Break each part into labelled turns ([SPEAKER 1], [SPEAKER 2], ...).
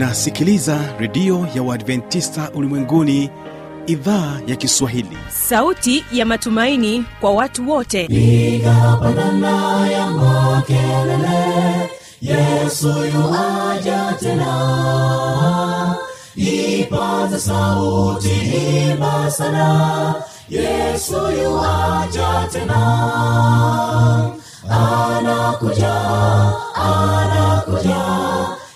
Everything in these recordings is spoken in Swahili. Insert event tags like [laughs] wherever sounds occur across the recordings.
[SPEAKER 1] unasikiliza redio ya uadventista ulimwenguni idhaa ya kiswahili.
[SPEAKER 2] Sauti ya matumaini kwa watu wote.
[SPEAKER 3] Piga pandana ya makelele yesu yuaja tena. Ipaza sauti imba sana yesu yuaja tena. Anakuja anakuja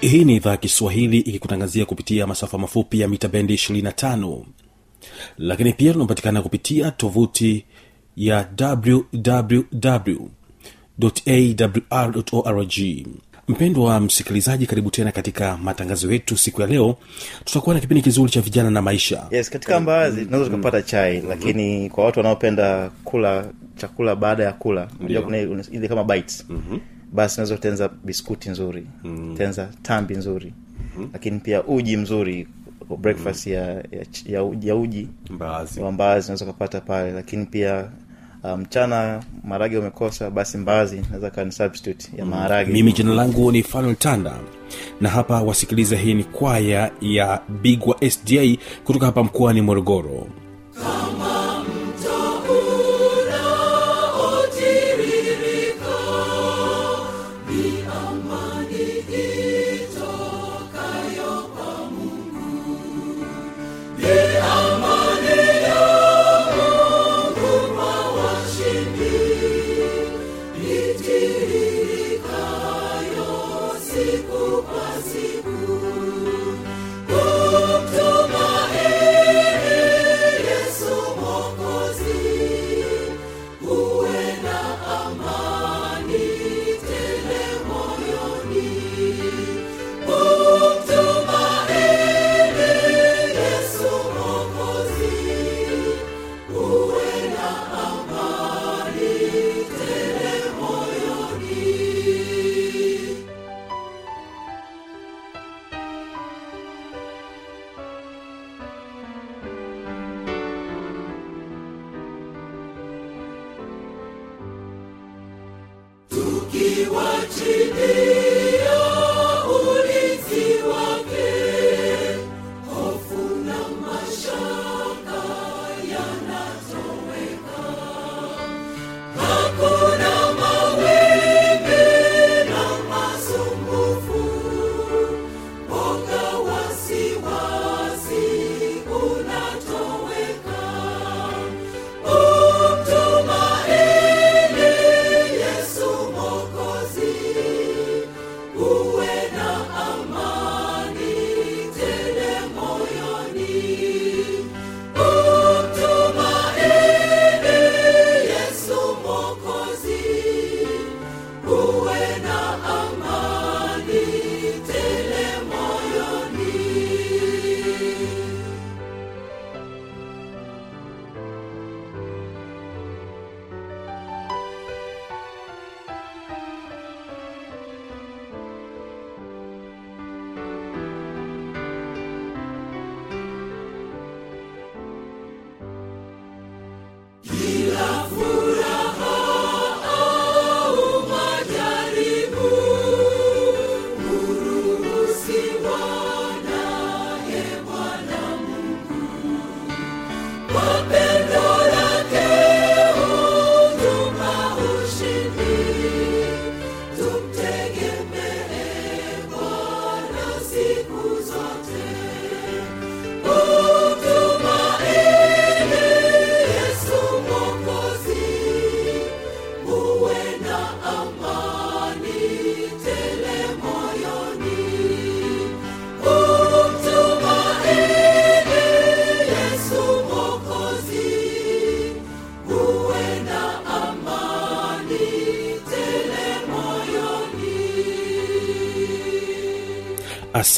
[SPEAKER 1] hii ni idhaa ya kiswahili ikikutangazia kupitia masafa mafupi ya mita bendi 25 lakini pia tunapatikana kupitia tovuti ya wwwawr mpendwa wa msikilizaji karibu tena katika matangazo yetu siku ya leo. Tutakuwa na kipindi kizuri cha vijana na maisha.
[SPEAKER 4] Yes katika mbaazi tunaweza tukapata chai lakini kwa watu wanaopenda kula chakula baada ya kula unajua kuna ile- kama bites basi unaweza kutenza biskuti nzuri tenza tambi nzuri. Lakini pia uji mzuri breakfast ya, ya, ya, uji- ya uji. Wa mbaazi unaweza ukapata pale. Lakini pia mchana mchana maharage umekosa basi mbaazi naweza kawa ni substitute ya maharage.
[SPEAKER 1] Mimi jina langu ni fanuel tanda. Na hapa wasikiliza hii ni kwaya ya bigwa sda kutoka hapa mkoani morogoro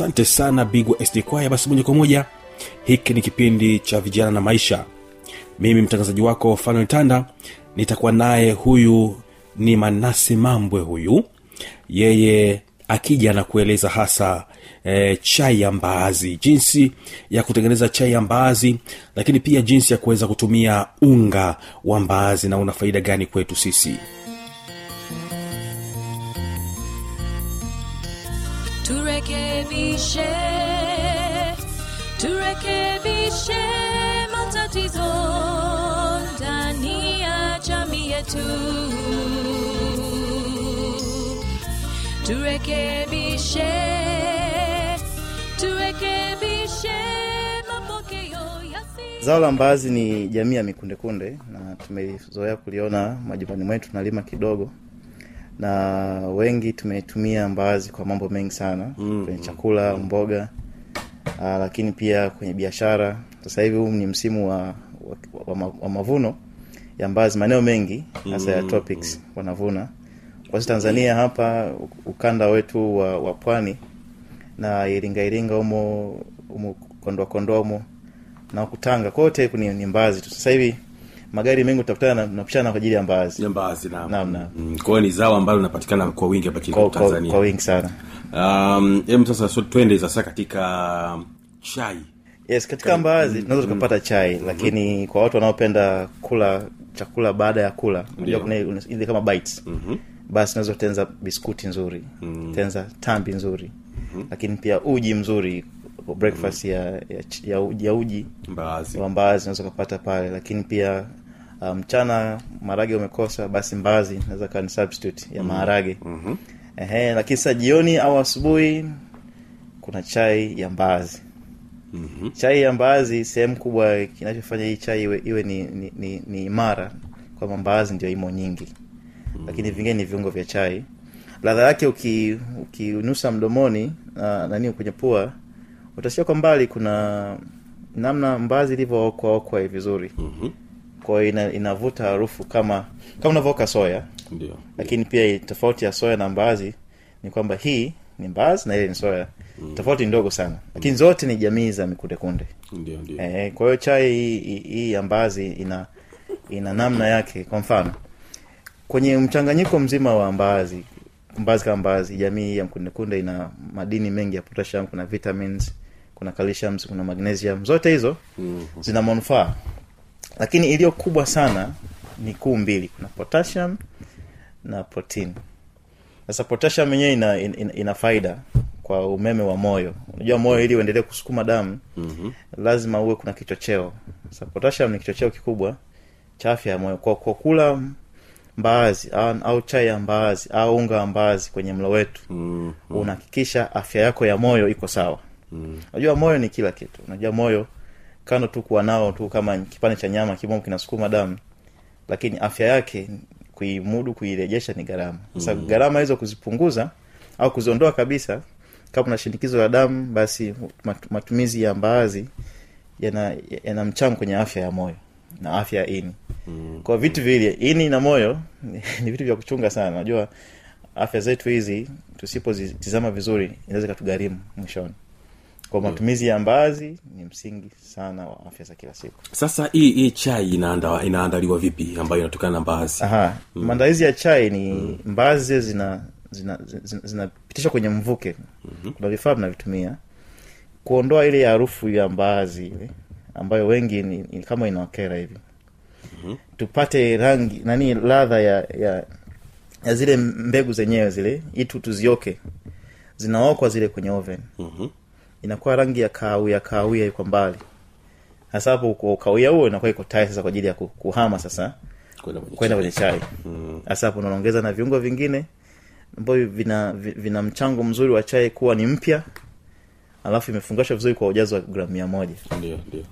[SPEAKER 1] asante sana bigwa sd kwaya. Basi moja kwa moja hiki ni kipindi cha vijana na maisha. Mimi mtangazaji wako fanuel tanda nitakuwa naye huyu ni manase mambwe huyu. Yeye akija na kueleza hasa e, chai ya mbaazi jinsi ya kutengeneza chai ya mbaazi lakini pia jinsi ya kuweza kutumia unga wa mbaazi na una faida gani kwetu sisi
[SPEAKER 5] turekebishe turekebishe matatizo ndani ya jamii yetu. Turekebishe turekebishe mapokeo yasi
[SPEAKER 4] zao la mbaazi ni jamii ya mikundekunde na tumezoea kuliona majumbani mwetu tunalima kidogo na wengi tumetumia mbaazi kwa mambo mengi sana. Mm, kwenye chakula mboga aa, lakini pia kwenye biashara. Sasa hivi huu ni msimu wa, wa, wa, wa mavuno ya mbaazi maeneo mengi hasa ya tropics wanavuna. Kwa sisi tanzania hapa ukanda wetu wa, wa pwani na iringa iringa umo umo kondoa kondoa humo na kutanga kote ni mbaazi tu. Sasa hivi magari mengi utakutana na- napishana kwa ajili ya mbaazi.
[SPEAKER 1] Mbaazi naam. Mm, kwa ni zao ambalo linapatikana kwa wingi hapa nchini
[SPEAKER 4] kwa, kwa,
[SPEAKER 1] tanzania.
[SPEAKER 4] kwa wingi sana.
[SPEAKER 1] Um, em sasa so, twende sasa katika chai.
[SPEAKER 4] Yes katika mbaazi tunaweza tukapata chai lakini kwa watu wanaopenda kula chakula baada ya kula unajua kuna ile- kama bites. Basi unaweza kutenza biskuti nzuri tenza tambi nzuri lakini pia uji mzuri breakfast ya, ya, ya, uji- ya uji.
[SPEAKER 1] Mbaazi.
[SPEAKER 4] Wa mbaazi unaweza ukapata pale lakini pia uh, um, maharage umekosa basi mbaazi naweza kawa ni substitute ya maharage mm-hmm. Ehe, lakini sasa jioni au asubuhi kuna chai ya mbaazi mm-hmm. chai ya mbaazi sehemu kubwa kinachofanya hii chai iwe, iwe ni, ni, ni, ni imara kwamba mbaazi ndio imo nyingi mm-hmm. lakini vingine ni viungo vya chai ladha yake uki- mdomoni na nani kwenye pua utasikia kwa mbali kuna namna mbaazi ilivyookwaokwa vizuri vizuri
[SPEAKER 1] Mhm.
[SPEAKER 4] Kwa hiyo ina, inavuta harufu kama kama unavyoka soya.
[SPEAKER 1] Ndio.
[SPEAKER 4] Lakini pia tofauti ya soya na mbaazi ni kwamba hii ni mbaazi na ile ni soya. Mm. tofauti ndogo sana. Lakini zote ni jamii za mikundekunde
[SPEAKER 1] ndio ndio.
[SPEAKER 4] Eh, kwa hiyo chai hii- ya mbaazi ina ina namna yake. Kwa mfano kwenye mchanganyiko mzima wa mbaazi mbaazi kama mbaazi jamii ya mkundekunde ina madini mengi ya potassium kuna vitamins kuna calcium kuna magnesium. Zote hizo
[SPEAKER 1] Mhm.
[SPEAKER 4] zina manufaa lakini iliyo kubwa sana ni kuu mbili. Kuna potassium na protein. Sasa potassium yenyewe ina, ina, ina faida kwa umeme wa moyo. Unajua moyo ili uendelee kusukuma damu
[SPEAKER 1] Mhm.
[SPEAKER 4] lazima uwe kuna kichocheo. Sasa potassium ni kichocheo kikubwa cha afya ya moyo. Kwa, kwa kula mbaazi au, au chai ya mbaazi au unga wa mbaazi kwenye mlo wetu
[SPEAKER 1] Mhm.
[SPEAKER 4] unahakikisha afya yako ya moyo iko sawa.
[SPEAKER 1] Mhm.
[SPEAKER 4] unajua moyo ni kila kitu. Unajua moyo kando tu kuwa nao tu kama kipande cha nyama kimomo kinasukuma damu lakini afya yake kuimudu kuirejesha ni gharama sasa mm. gharama hizo kuzipunguza au kuziondoa kabisa kama una shinikizo la damu basi mat- matumizi ya mbaazi yana, yana mchango kwenye afya ya moyo na afya ya ini mm. kwa vitu vile ini na moyo [laughs] ni vitu vya kuchunga sana unajua afya zetu hizi tusipozitizama vizuri inaweza ikatugharimu mwishoni kwa matumizi ya mbaazi ni msingi sana wa afya za kila siku.
[SPEAKER 1] Sasa hii hii chai inaanda, inaandaliwa vipi ambayo inatokana na mbazi
[SPEAKER 4] aha maandalizi ya chai ni mbaazi zile zina zinapitishwa zina, zina zinapitishwa kwenye mvuke. Kuna vifaa vinavitumia kuondoa ile harufu ya mbaazi ile ambayo wengi ni, ni kama inaokera hivi. Tupate rangi nani ladha ya, ya ya zile mbegu zenyewe zile itu tuzioke. Zinaokwa zile kwenye oven.
[SPEAKER 1] Mhm.
[SPEAKER 4] Inakuwa rangi ya kahawia kahawia iko mbali. Hasa hapo kahawia huo inakuwa iko tayari sasa kwa ajili ya kuhama sasa
[SPEAKER 1] Kwenda kwenye chai.
[SPEAKER 4] hasa hapo unaongeza na viungo vingine ambavyo vina vina mchango mzuri wa chai kuwa ni mpya alafu imefungashwa vizuri kwa ujazo wa gramu mia moja.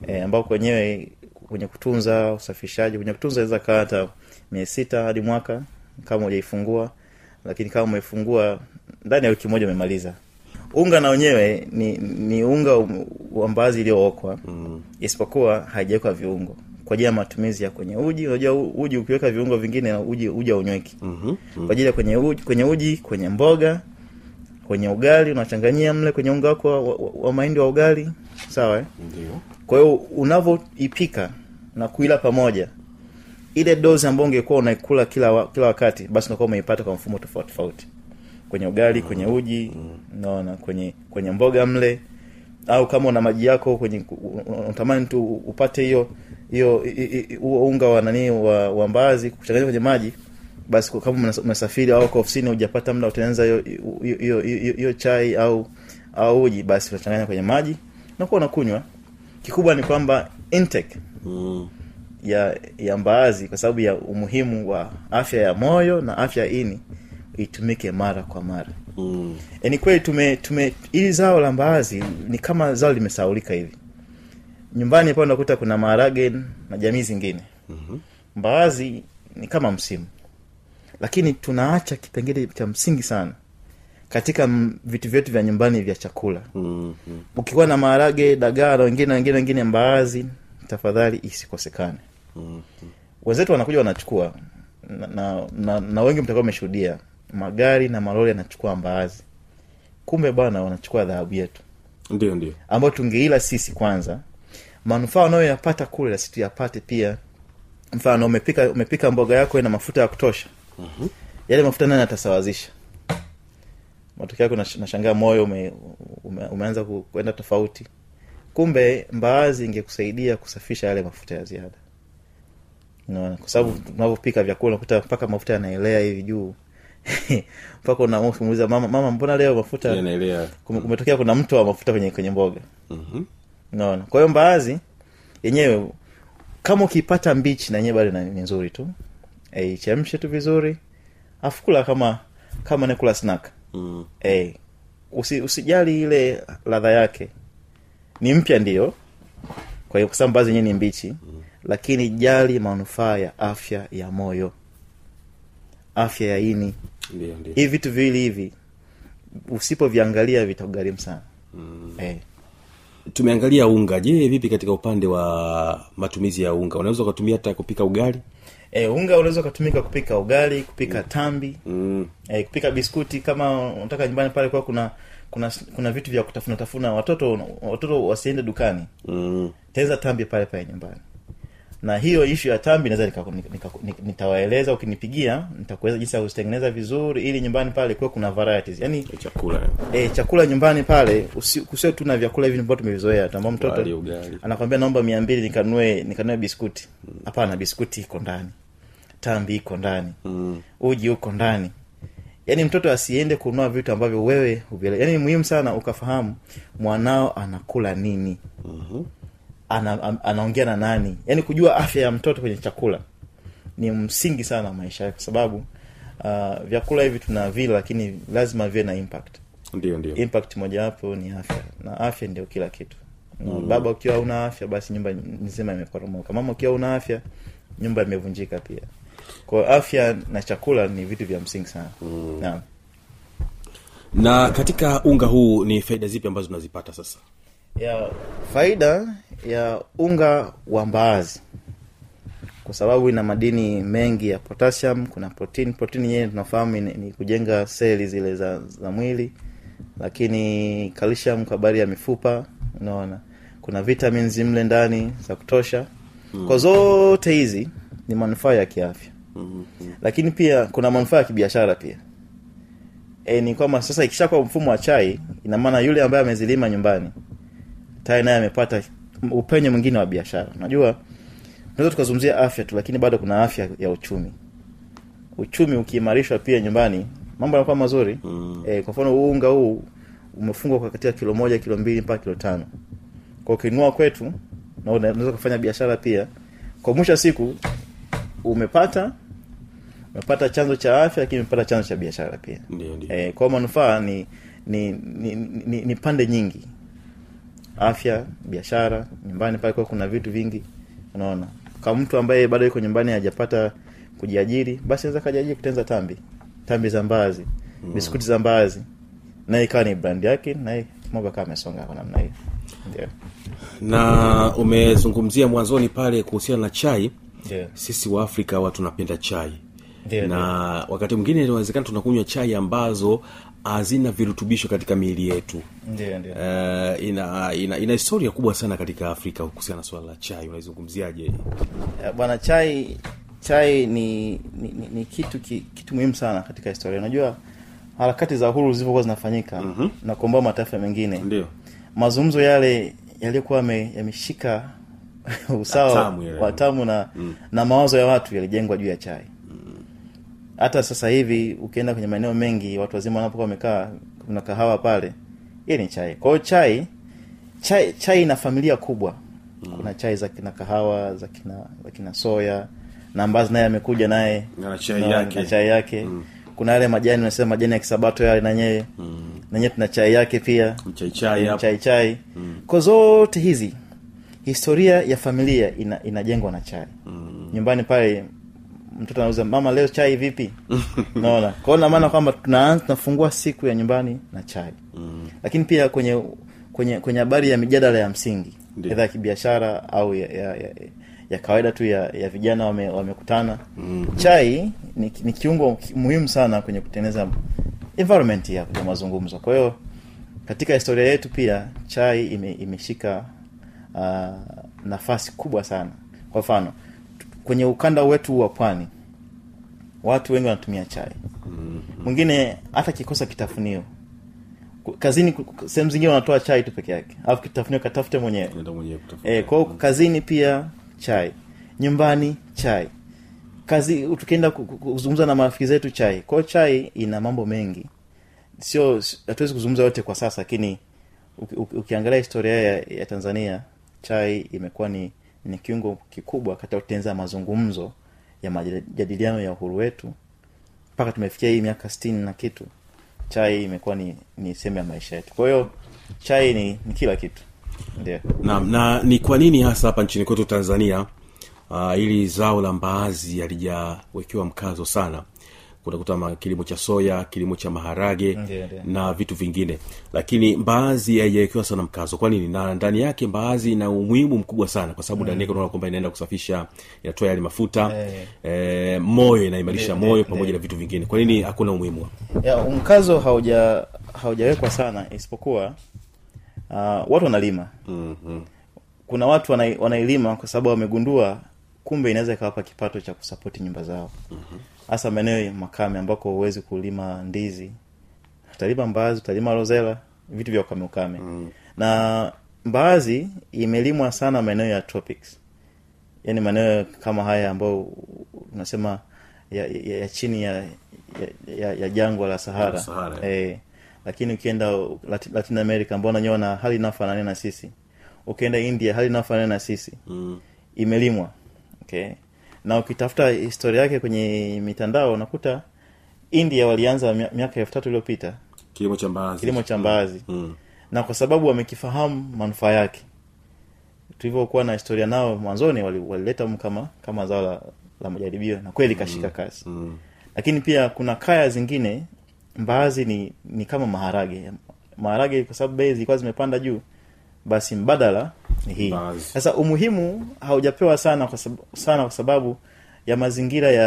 [SPEAKER 4] E, ambao kwenyewe kwenye kutunza usafishaji kwenye kutunza inaweza kaa hata mia sita hadi mwaka kama ujaifungua lakini kama umeifungua ndani ya wiki moja umemaliza unga na wenyewe ni ni unga wa mbazi iliyookwa mm. isipokuwa haijawekwa viungo. Kwa ajili ya matumizi ya kwenye uji. Unajua uji ukiweka viungo vingine uji uji haunyweki
[SPEAKER 1] Mhm.
[SPEAKER 4] kwa ajili ya kwenye uji, kwenye uji kwenye mboga kwenye ugali unachanganyia mle kwenye unga wako wa, wa, wa mahindi wa ugali. Sawa eh?
[SPEAKER 1] ndio.
[SPEAKER 4] Kwa hiyo unavyoipika na kuila pamoja ile dozi ambayo ungekuwa unaikula kila wa, kila wakati basi unakuwa umeipata kwa mfumo tofauti tofauti kwenye ugali kwenye uji naona kwenye kwenye mboga mle au kama una maji yako kwenye unatamani tu upate hiyo hiyo huo unga wa nani wa, wa mbaazi kuchanganya kwenye maji basi kama umesafiri au ofisini hujapata mda utaanza hiyo chai au au uji basi unachanganya kwenye maji nakuwa unakunywa kikubwa ni kwamba intake
[SPEAKER 1] mm.
[SPEAKER 4] ya ya mbaazi kwa sababu ya umuhimu wa afya ya moyo na afya ya ini itumike mara kwa mara
[SPEAKER 1] Mm.
[SPEAKER 4] e, ni kweli tume tume ili zao la mbaazi ni kama zao limesaulika hivi nyumbani pale unakuta kuna maharage na jamii zingine
[SPEAKER 1] Mhm.
[SPEAKER 4] mbaazi ni kama msimu lakini tunaacha kipengele cha msingi sana katika vitu vyetu vya nyumbani vya chakula
[SPEAKER 1] mm-hmm.
[SPEAKER 4] ukikuwa na maharage dagaa na wengine wengine wengine mbaazi tafadhali isikosekane
[SPEAKER 1] Mm.
[SPEAKER 4] wenzetu wanakuja wanachukua na, na, na, na wengi mtakuwa umeshuhudia magari na malori yanachukua mbaazi. Kumbe bwana wanachukua dhahabu yetu.
[SPEAKER 1] Ndio ndio.
[SPEAKER 4] Ambayo tungeila sisi kwanza. Manufaa unayoyapata kule lasi tuyapate pia. Mfano umepika umepika mboga yako ina mafuta ya kutosha.
[SPEAKER 1] Mhm.
[SPEAKER 4] yale mafuta nani atasawazisha matokeo yako nashangaa moyo ume, ume, umeanza kwenda tofauti. Kumbe mbaazi ingekusaidia kusafisha yale mafuta ya ziada. Unaona? Kwa sababu tunavyopika vyakula unakuta mpaka mafuta yanaelea hivi juu [laughs] mpaka unamuuliza mama mama mbona leo mafuta kumetokea kuna mto wa mafuta kwenye kwenye mboga.
[SPEAKER 1] Mhm.
[SPEAKER 4] unaona? Kwa hiyo mbaazi yenyewe kama ukipata mbichi na yenyewe bado ni nzuri tu e, ichemshe tu vizuri afu kula kama kama nakula snack.
[SPEAKER 1] Mm.
[SPEAKER 4] e, usi, usijali ile ladha yake. Ni mpya ndio. Kwa hiyo kwa sababu mbaazi yenyewe ni mbichi lakini jali manufaa ya afya ya moyo afya ya ini. Hivi vitu viwili hivi usipoviangalia vitakugharimu sana.
[SPEAKER 1] Mm.
[SPEAKER 4] eh.
[SPEAKER 1] tumeangalia unga. Je vipi katika upande wa matumizi ya unga? Unaweza ukatumia hata kupika ugali?
[SPEAKER 4] E, unga unaweza ukatumika kupika ugali kupika tambi
[SPEAKER 1] mm.
[SPEAKER 4] e, kupika biskuti. Kama unataka nyumbani pale kwa kuna kuna kuna vitu vya kutafuna tafuna watoto watoto wasiende dukani.
[SPEAKER 1] Mm.
[SPEAKER 4] tenza tambi pale pale nyumbani na hiyo ishu ya tambi naweza nitawaeleza ukinipigia nitakueleza jinsi ya kuzitengeneza vizuri ili nyumbani pale kuwe kuna varieties. Yani
[SPEAKER 1] chakula.
[SPEAKER 4] e, chakula nyumbani pale kusio tu na vyakula hivi ambavyo tumevizoea. Tu mtoto anakwambia naomba mia mbili nikanue nikanue biskuti. Hapana biskuti iko ndani. Tambi iko ndani.
[SPEAKER 1] Mm.
[SPEAKER 4] uji uko ndani. Yaani mtoto asiende kununua vitu ambavyo wewe yaani ni muhimu sana ukafahamu mwanao anakula nini.
[SPEAKER 1] Mhm.
[SPEAKER 4] Ana, anaongea na nani. Yaani kujua afya ya mtoto kwenye chakula ni msingi sana maisha yake kwa sababu uh, vyakula hivi tuna vile lakini lazima viwe na impact.
[SPEAKER 1] Ndio ndio.
[SPEAKER 4] Impact mojawapo ni afya. Na afya ndio kila kitu. Na baba ukiwa una afya basi nyumba nzima imeporomoka. Mama ukiwa una afya nyumba imevunjika pia. Kwa afya na chakula ni vitu vya msingi sana. Mm. na.
[SPEAKER 1] na katika unga huu ni faida zipi ambazo unazipata sasa
[SPEAKER 4] ya faida ya unga wa mbaazi. Kwa sababu ina madini mengi ya potassium kuna protein. Protein yenyewe tunafahamu ni, ni kujenga seli zile za, za mwili. Lakini calcium kwa habari ya mifupa unaona. Kuna vitamins mle ndani za kutosha. Mm. kwa zote hizi ni manufaa ya kiafya.
[SPEAKER 1] Mm-hmm.
[SPEAKER 4] lakini pia kuna manufaa ya kibiashara pia. E, ni kwamba sasa ikishakuwa mfumo wa chai ina maana yule ambaye amezilima nyumbani tayari naye amepata upenyo mwingine wa biashara. Unajua tunaweza tukazungumzia afya tu lakini bado kuna afya ya uchumi. Uchumi ukiimarishwa pia nyumbani mambo yanakuwa mazuri.
[SPEAKER 1] Mm.
[SPEAKER 4] e, kwa mfano unga huu umefungwa kwa katika kilo moja kilo mbili mpaka kilo tano. Kwa ukinunua kwetu na unaweza kufanya biashara pia. Kwa mwisho siku umepata umepata chanzo cha afya lakini umepata chanzo cha biashara pia.
[SPEAKER 1] Ndio ndio.
[SPEAKER 4] E, kwa manufaa ni ni, ni, ni ni pande nyingi afya biashara nyumbani pale kwa kuna vitu vingi. Unaona? Kama mtu ambaye bado yuko nyumbani hajapata kujiajiri basi anaweza kajiajiri kutenza tambi. Tambi za mbaazi mm. biskuti za mbaazi. Na ikawa ni brand yake na mambo kama amesonga kwa namna hiyo. Ndio.
[SPEAKER 1] Na umezungumzia mwanzoni pale kuhusiana na chai.
[SPEAKER 4] Yeah.
[SPEAKER 1] sisi wa afrika watu tunapenda chai
[SPEAKER 4] Ndio,
[SPEAKER 1] na wakati mwingine inawezekana tunakunywa chai ambazo hazina virutubisho katika miili yetu.
[SPEAKER 4] Ndio ndio.
[SPEAKER 1] Uh, ina, ina ina historia kubwa sana katika afrika kuhusiana na swala la chai. Unaizungumziaje?
[SPEAKER 4] Eh, bwana chai chai ni ni, ni, ni kitu ki, kitu muhimu sana katika historia. Unajua harakati za uhuru zilivyokuwa zinafanyika mm-hmm. na kuombaa mataifa mengine
[SPEAKER 1] ndio.
[SPEAKER 4] mazungumzo yale yaliyokuwa yameshika [laughs] usawa
[SPEAKER 1] Tamu
[SPEAKER 4] wa tamu na, mm. na mawazo ya watu yalijengwa juu ya chai hata sasa hivi ukienda kwenye maeneo mengi watu wazima wanapokuwa wamekaa kuna kahawa pale hiyo ni chai kwao chai chai chai ina familia kubwa mm. kuna chai za kina kahawa za kina za kina soya na ambazo naye amekuja naye
[SPEAKER 1] Na chai
[SPEAKER 4] na-
[SPEAKER 1] yake.
[SPEAKER 4] na chai yake mm. kuna yale majani unasema majani ya kisabato yale nanyewe mm. nanyewe tuna chai yake pia
[SPEAKER 1] mchaichai hapo
[SPEAKER 4] chai chai mm. kwa zote hizi historia ya familia ina, inajengwa na chai mm. nyumbani pale mtoto anauza mama leo chai vipi? [laughs] Naona kwao na maana kwamba tunaanza tunafungua siku ya nyumbani na chai. Mm. lakini pia kwenye kwenye kwenye habari ya mijadala ya msingi edha ya kibiashara au ya, ya, ya, ya kawaida tu ya, ya vijana wame- wamekutana. Mm. chai ni, ni kiungo ki- muhimu sana kwenye kutengeneza environment ya, ya mazungumzo. Kwa hiyo katika historia yetu pia chai ime, imeshika uh, nafasi kubwa sana. Kwa mfano kwenye ukanda wetu wa pwani watu wengi wanatumia chai. Mwingine hata kikosa kitafunio. Kazini sehemu zingine wanatoa chai tu peke yake. Alafu kitafunio katafute mwenyewe. E, kwao kazini pia chai. Nyumbani chai. Kazi tukienda ku- ku- kuzungumza na marafiki zetu chai. Kwao chai ina mambo mengi. Sio hatuwezi kuzungumza yote kwa sasa lakini uki- uki- ukiangalia historia ya, ya tanzania chai imekuwa ni, ni kiungo kikubwa katika kutengeneza mazungumzo ya majadiliano ya uhuru wetu. Mpaka tumefikia hii miaka sitini na kitu chai imekuwa ni, ni sehemu ya maisha yetu. Kwa hiyo chai ni, ni kila kitu.
[SPEAKER 1] Naam, na ni kwa nini hasa hapa nchini kwetu tanzania uh, ili zao la mbaazi halijawekewa mkazo sana kutakuta kilimo cha soya kilimo cha maharage
[SPEAKER 4] ndiye, ndiye.
[SPEAKER 1] na vitu vingine. Lakini mbaazi haijawekewa sana mkazo. Kwa nini? Na ndani yake mbaazi ina umuhimu mkubwa sana kwa sababu ndani yake unaona kwamba inaenda kusafisha inatoa yale mafuta
[SPEAKER 4] Eh.
[SPEAKER 1] eh, moyo inaimarisha moyo pamoja na vitu vingine. Kwa nini hakuna umuhimu?
[SPEAKER 4] Ya mkazo hauja haujawekwa sana isipokuwa uh, watu wanalima.
[SPEAKER 1] Mm-hmm.
[SPEAKER 4] kuna watu wanailima kwa sababu wamegundua kumbe inaweza ikawapa kipato cha kusapoti nyumba zao hasa maeneo ya makame ambako huwezi kulima ndizi. Utalima mbaazi utalima rozela vitu vya ukame ukame. Mm. na mbaazi imelimwa sana maeneo ya tropics. Yaani maeneo kama haya ambayo unasema ya, ya, ya chini ya, ya, ya, ya jangwa la sahara,
[SPEAKER 1] La Sahara,
[SPEAKER 4] eh, lakini ukienda Latin, latin america ambao nanyewa na hali inayofanania na sisi. Ukienda india hali inayofanania na sisi.
[SPEAKER 1] Mm.
[SPEAKER 4] imelimwa okay na ukitafuta historia yake kwenye mitandao unakuta india walianza miaka elfu tatu iliyopita.
[SPEAKER 1] Kilimo cha mbaazi.
[SPEAKER 4] Kilimo cha mbaazi.
[SPEAKER 1] Mm.
[SPEAKER 4] na kwa sababu wamekifahamu manufaa yake. Tulivyokuwa na historia nao mwanzoni walileta wali kama kama zao la, la majaribio na kweli kashika mm. kasi.
[SPEAKER 1] Mm.
[SPEAKER 4] lakini pia kuna kaya zingine mbaazi ni ni kama maharage. Maharage kwa sababu bei zilikuwa zimepanda juu basi mbadala ni hii sasa umuhimu haujapewa sana kwa sababu, sana kwa sababu ya mazingira ya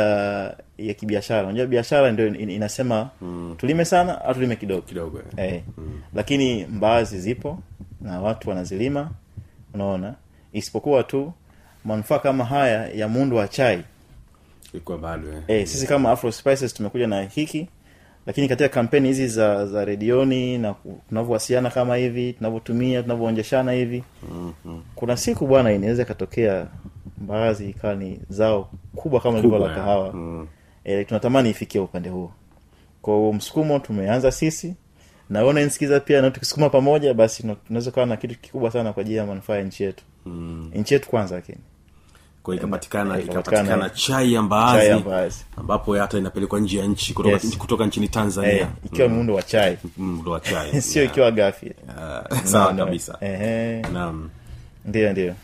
[SPEAKER 4] ya kibiashara unajua biashara ndio in- inasema mm. tulime sana au tulime kidogo
[SPEAKER 1] kidogo eh.
[SPEAKER 4] mm. lakini mbaazi zipo na watu wanazilima unaona isipokuwa tu manufaa kama haya ya muundo wa chai
[SPEAKER 1] bado eh.
[SPEAKER 4] eh, sisi kama afro spices tumekuja na hiki lakini katika kampeni hizi za za redioni na tunavyowasiliana kama hivi tunavyotumia tunavyoonjeshana hivi
[SPEAKER 1] mm-hmm.
[SPEAKER 4] kuna siku bwana inaweza ikatokea mbaazi ikawa ni zao kubwa kama lilivyo la kahawa
[SPEAKER 1] mm.
[SPEAKER 4] e, tunatamani ifikie upande huo kwa huo msukumo tumeanza sisi na unanisikiza pia na tukisukuma pamoja basi tunaweza kawa na kitu kikubwa sana kwa ajili ya manufaa ya nchi yetu
[SPEAKER 1] Mm.
[SPEAKER 4] nchi yetu kwanza lakini
[SPEAKER 1] kwa ikapatikana
[SPEAKER 4] Eh,
[SPEAKER 1] ikapatikana chai ya mbaazi ambapo hata inapelekwa nje ya nchi kutoka,
[SPEAKER 4] Yes.
[SPEAKER 1] kutoka nchini tanzania.
[SPEAKER 4] Hey, ikiwa muundo wa chai. [laughs]
[SPEAKER 1] Muundo wa chai. [laughs]
[SPEAKER 4] Sio
[SPEAKER 1] Yeah.
[SPEAKER 4] ikiwa gafi [laughs]
[SPEAKER 1] Ah, sawa
[SPEAKER 4] No, no.
[SPEAKER 1] kabisa. Naam.
[SPEAKER 4] Ndio ndio.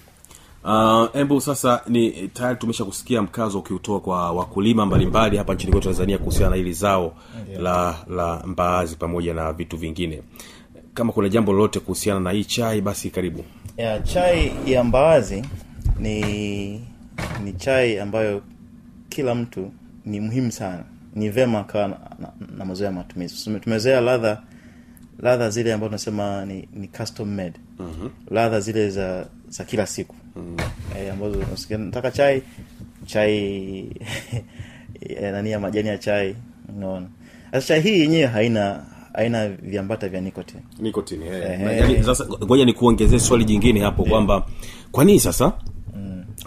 [SPEAKER 1] Uh, embu sasa ni tayari tumesha kusikia mkazo ukiutoa kwa wakulima mbalimbali hapa nchini kwetu tanzania kuhusiana na hili zao la la mbaazi pamoja na vitu vingine. Kama kuna jambo lolote kuhusiana na hii chai basi karibu.
[SPEAKER 4] Ya chai ya mbaazi ni ni chai ambayo kila mtu ni muhimu sana. Ni vema kawa na, na, na mazoea ya matumizi. Tumezoea ladha ladha zile ambazo tunasema ni, ni custom made. Mm-hmm. ladha zile za za kila siku. Mm-hmm. e, ambazo nataka chai chai [laughs] e, nani ya majani ya chai unaona. Sasa chai hii yenyewe haina haina viambata vya nicotine
[SPEAKER 1] nikotini eh. Na yaani, sasa ngoja nikuongezee swali jingine hapo kwamba kwa nini sasa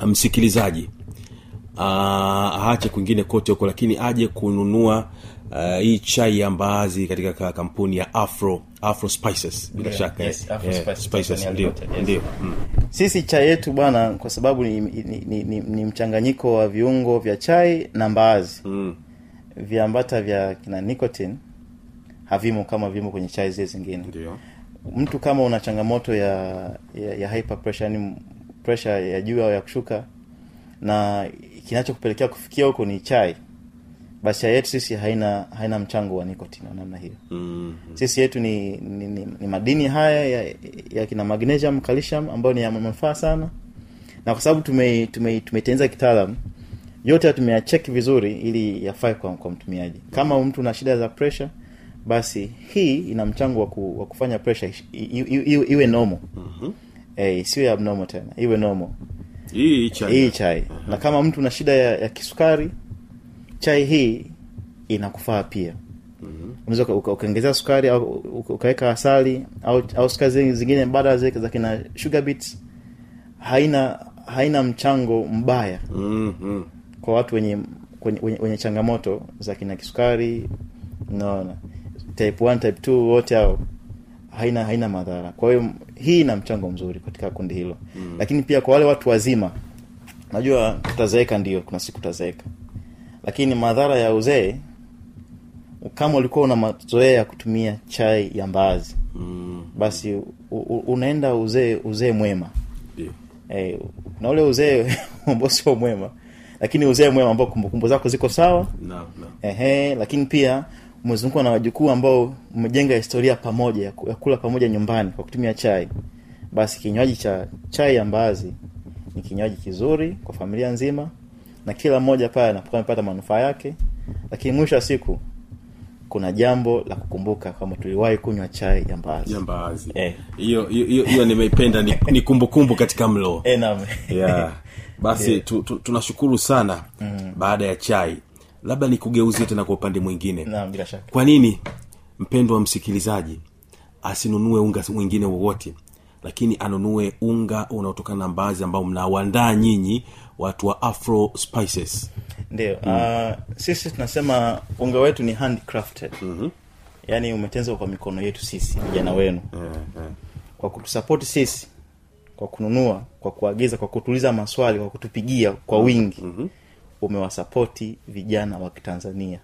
[SPEAKER 1] msikilizaji ah, aache kwingine kote huko lakini aje kununua uh, hii chai ya mbaazi katika kampuni ya afro afro spices bila
[SPEAKER 4] Yeah,
[SPEAKER 1] shaka
[SPEAKER 4] yes. Afro
[SPEAKER 1] Eh,
[SPEAKER 4] Spices,
[SPEAKER 1] spices ndio
[SPEAKER 4] yes.
[SPEAKER 1] ndio mm.
[SPEAKER 4] sisi chai yetu bwana kwa sababu ni, ni, ni, ni, ni mchanganyiko wa viungo vya chai na mbaazi
[SPEAKER 1] Mm.
[SPEAKER 4] viambata vya kina nicotine havimo kama vimo kwenye chai zile zingine
[SPEAKER 1] ndio
[SPEAKER 4] mtu kama una changamoto ya ya, ya hyper pressure yani pressure ya juu au ya kushuka na kinachokupelekea kufikia huko ni chai. Basi chai yetu sisi haina haina mchango wa nicotine wa namna hiyo.
[SPEAKER 1] Mm.
[SPEAKER 4] sisi yetu ni, ni, ni, ni madini haya ya, ya kina magnesium calcium ambayo ni ya manufaa sana. Na kwa sababu tume tume kitaalam yote tumeyacheki vizuri ili yafae kwa, kwa mtumiaji. Kama mtu na shida za pressure basi hii ina mchango wa, ku, wa kufanya pressure iwe normal. Mm-hmm. Eh, isiwe abnormal tena. Iwe normal.
[SPEAKER 1] Hii chai.
[SPEAKER 4] Hii chai. Na kama mtu na shida ya, ya kisukari chai hii inakufaa pia. Unaweza mm-hmm. ukaongezea sukari au ukaweka asali au, au sukari zingine mbadala zile za kina sugar beets haina haina mchango mbaya
[SPEAKER 1] mm-hmm.
[SPEAKER 4] kwa watu wenye wenye, wenye, wenye changamoto za kina kisukari unaona. Type 1 type 2 wote hao haina haina madhara kwa hiyo hii ina mchango mzuri katika kundi hilo mm. lakini pia kwa wale watu wazima najua tutazeeka ndio kuna siku tutazeeka lakini madhara ya uzee kama ulikuwa una mazoea ya kutumia chai ya mbaazi
[SPEAKER 1] Mm.
[SPEAKER 4] basi u, u, unaenda uzee uzee mwema
[SPEAKER 1] yeah.
[SPEAKER 4] eh, na ule uzee [laughs] ambao sio mwema lakini uzee mwema ambao kumbukumbu zako ziko sawa
[SPEAKER 1] no, no.
[SPEAKER 4] ehe, lakini pia umezungukwa na wajukuu ambao mmejenga historia pamoja ya ku- ya kula pamoja nyumbani kwa kutumia chai. Basi kinywaji cha chai ya mbaazi ni kinywaji kizuri kwa familia nzima na kila mmoja pale anapokuwa amepata manufaa yake. Lakini mwisho wa siku kuna jambo la kukumbuka kwamba tuliwahi kunywa chai ya mbaazi. Eh.
[SPEAKER 1] hiyo hiyo hiyo- nimeipenda ni, ni kumbukumbu katika mlo.
[SPEAKER 4] Eh, [laughs]
[SPEAKER 1] yeah. basi tu, tu, tunashukuru sana mm. baada ya chai labda nikugeuzie tena kwa upande mwingine.
[SPEAKER 4] Naam bila shaka.
[SPEAKER 1] Kwa nini mpendo wa msikilizaji asinunue unga mwingine wowote lakini anunue unga unaotokana na mbaazi ambao mnawandaa nyinyi watu wa afro spices?
[SPEAKER 4] Ndio uh, sisi tunasema unga wetu ni handcrafted. Mm-hmm. yaani umetenzwa kwa mikono yetu sisi vijana wenu. Kwa kutusapoti sisi kwa kununua kwa kuagiza kwa kutuuliza maswali kwa kutupigia kwa wingi. Mm-hmm. Umewasapoti vijana wa kitanzania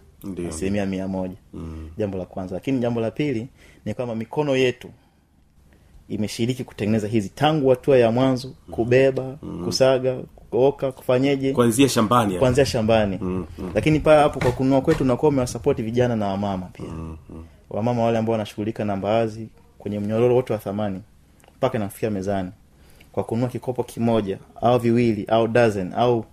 [SPEAKER 4] asilimia mia moja. Mm. jambo la kwanza. Lakini jambo la pili ni kwamba mikono yetu imeshiriki kutengeneza hizi tangu hatua ya mwanzo kubeba mm. kusaga kuoka kufanyeje?
[SPEAKER 1] Kuanzia shambani
[SPEAKER 4] kuanzia shambani. Mm, mm. lakini paa hapo kwa kununua kwetu unakuwa umewasapoti vijana na wamama pia. Mm, mm. wamama wale ambao wanashughulika na mbaazi kwenye mnyororo wote wa thamani mpaka inafikia mezani. Kwa kununua kikopo kimoja au viwili au dozen au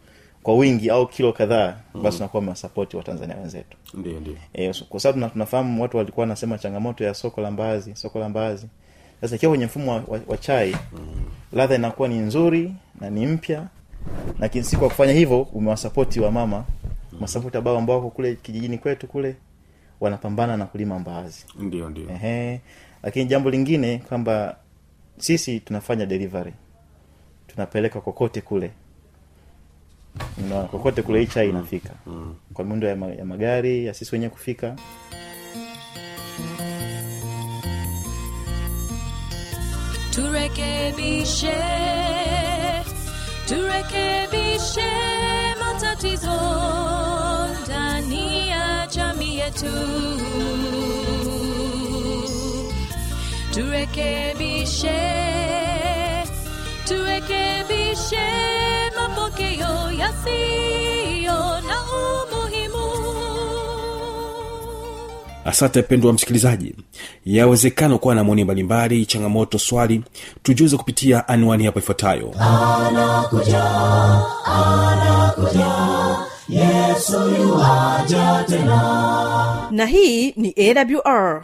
[SPEAKER 4] kwa wingi au kilo kadhaa basi unakuwa mewasapoti watanzania wenzetu.
[SPEAKER 1] Ndio ndio.
[SPEAKER 4] E, kwa sababu tunafahamu watu walikuwa wanasema changamoto ya soko la mbaazi soko la mbaazi. Sasa ikiwa kwenye mfumo wa, wa, wa chai ladha inakuwa ni nzuri na ni mpya lakini si kwa kufanya hivyo umewasapoti wa mama. Masapoti ambao ambao wako kule kijijini kwetu kule wanapambana na kulima mbaazi.
[SPEAKER 1] Ndio ndio.
[SPEAKER 4] Ehe. lakini jambo lingine kwamba sisi tunafanya delivery. Tunapeleka kokote kule na kokote kule hii chai inafika. Kwa miundo ya, ma, ya magari ya sisi wenyewe kufika.
[SPEAKER 5] Turekebishe turekebishe matatizo ndani ya jamii yetu. Turekebishe turekebishe mapokeo yasiyo na umuhimu.
[SPEAKER 1] Asante mpendo wa msikilizaji. Yawezekana kuwa na maoni mbalimbali changamoto swali tujuze kupitia anwani hapo ifuatayo.
[SPEAKER 3] Yesoja tena.
[SPEAKER 5] Na hii ni awr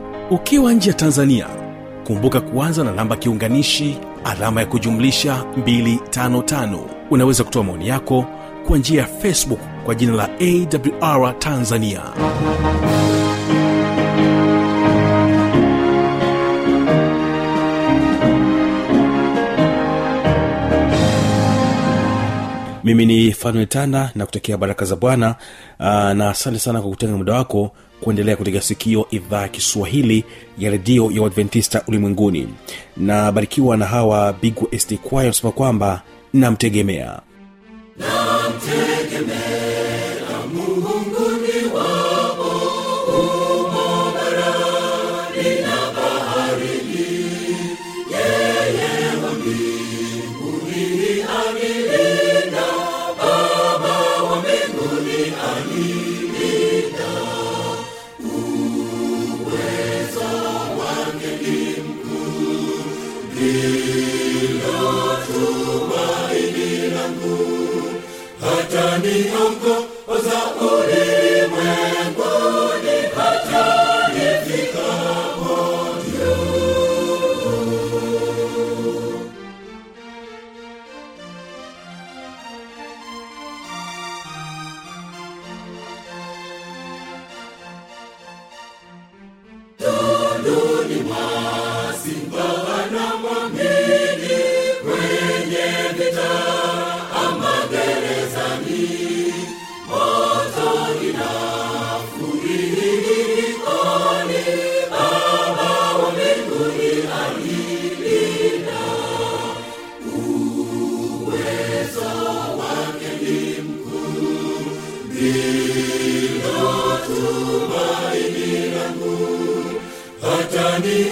[SPEAKER 1] ukiwa nje ya tanzania kumbuka kuanza na namba kiunganishi alama ya kujumlisha 255 unaweza kutoa maoni yako kwa njia ya facebook kwa jina la awr tanzania. Mimi ni fanuel tanda na kutekea baraka za bwana na asante sana kwa kutenga muda wako kuendelea kutega sikio idhaa ya kiswahili ya redio ya uadventista ulimwenguni. Na barikiwa na hawa bigwa sd kwaya wanasema kwamba namtegemea mi ongo oza ore.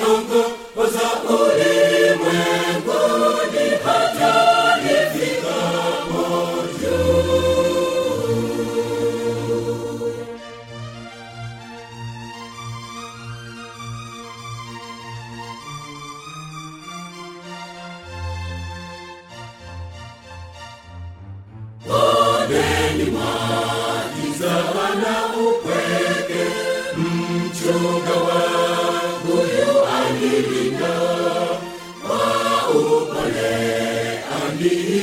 [SPEAKER 3] Hata Hallelujah.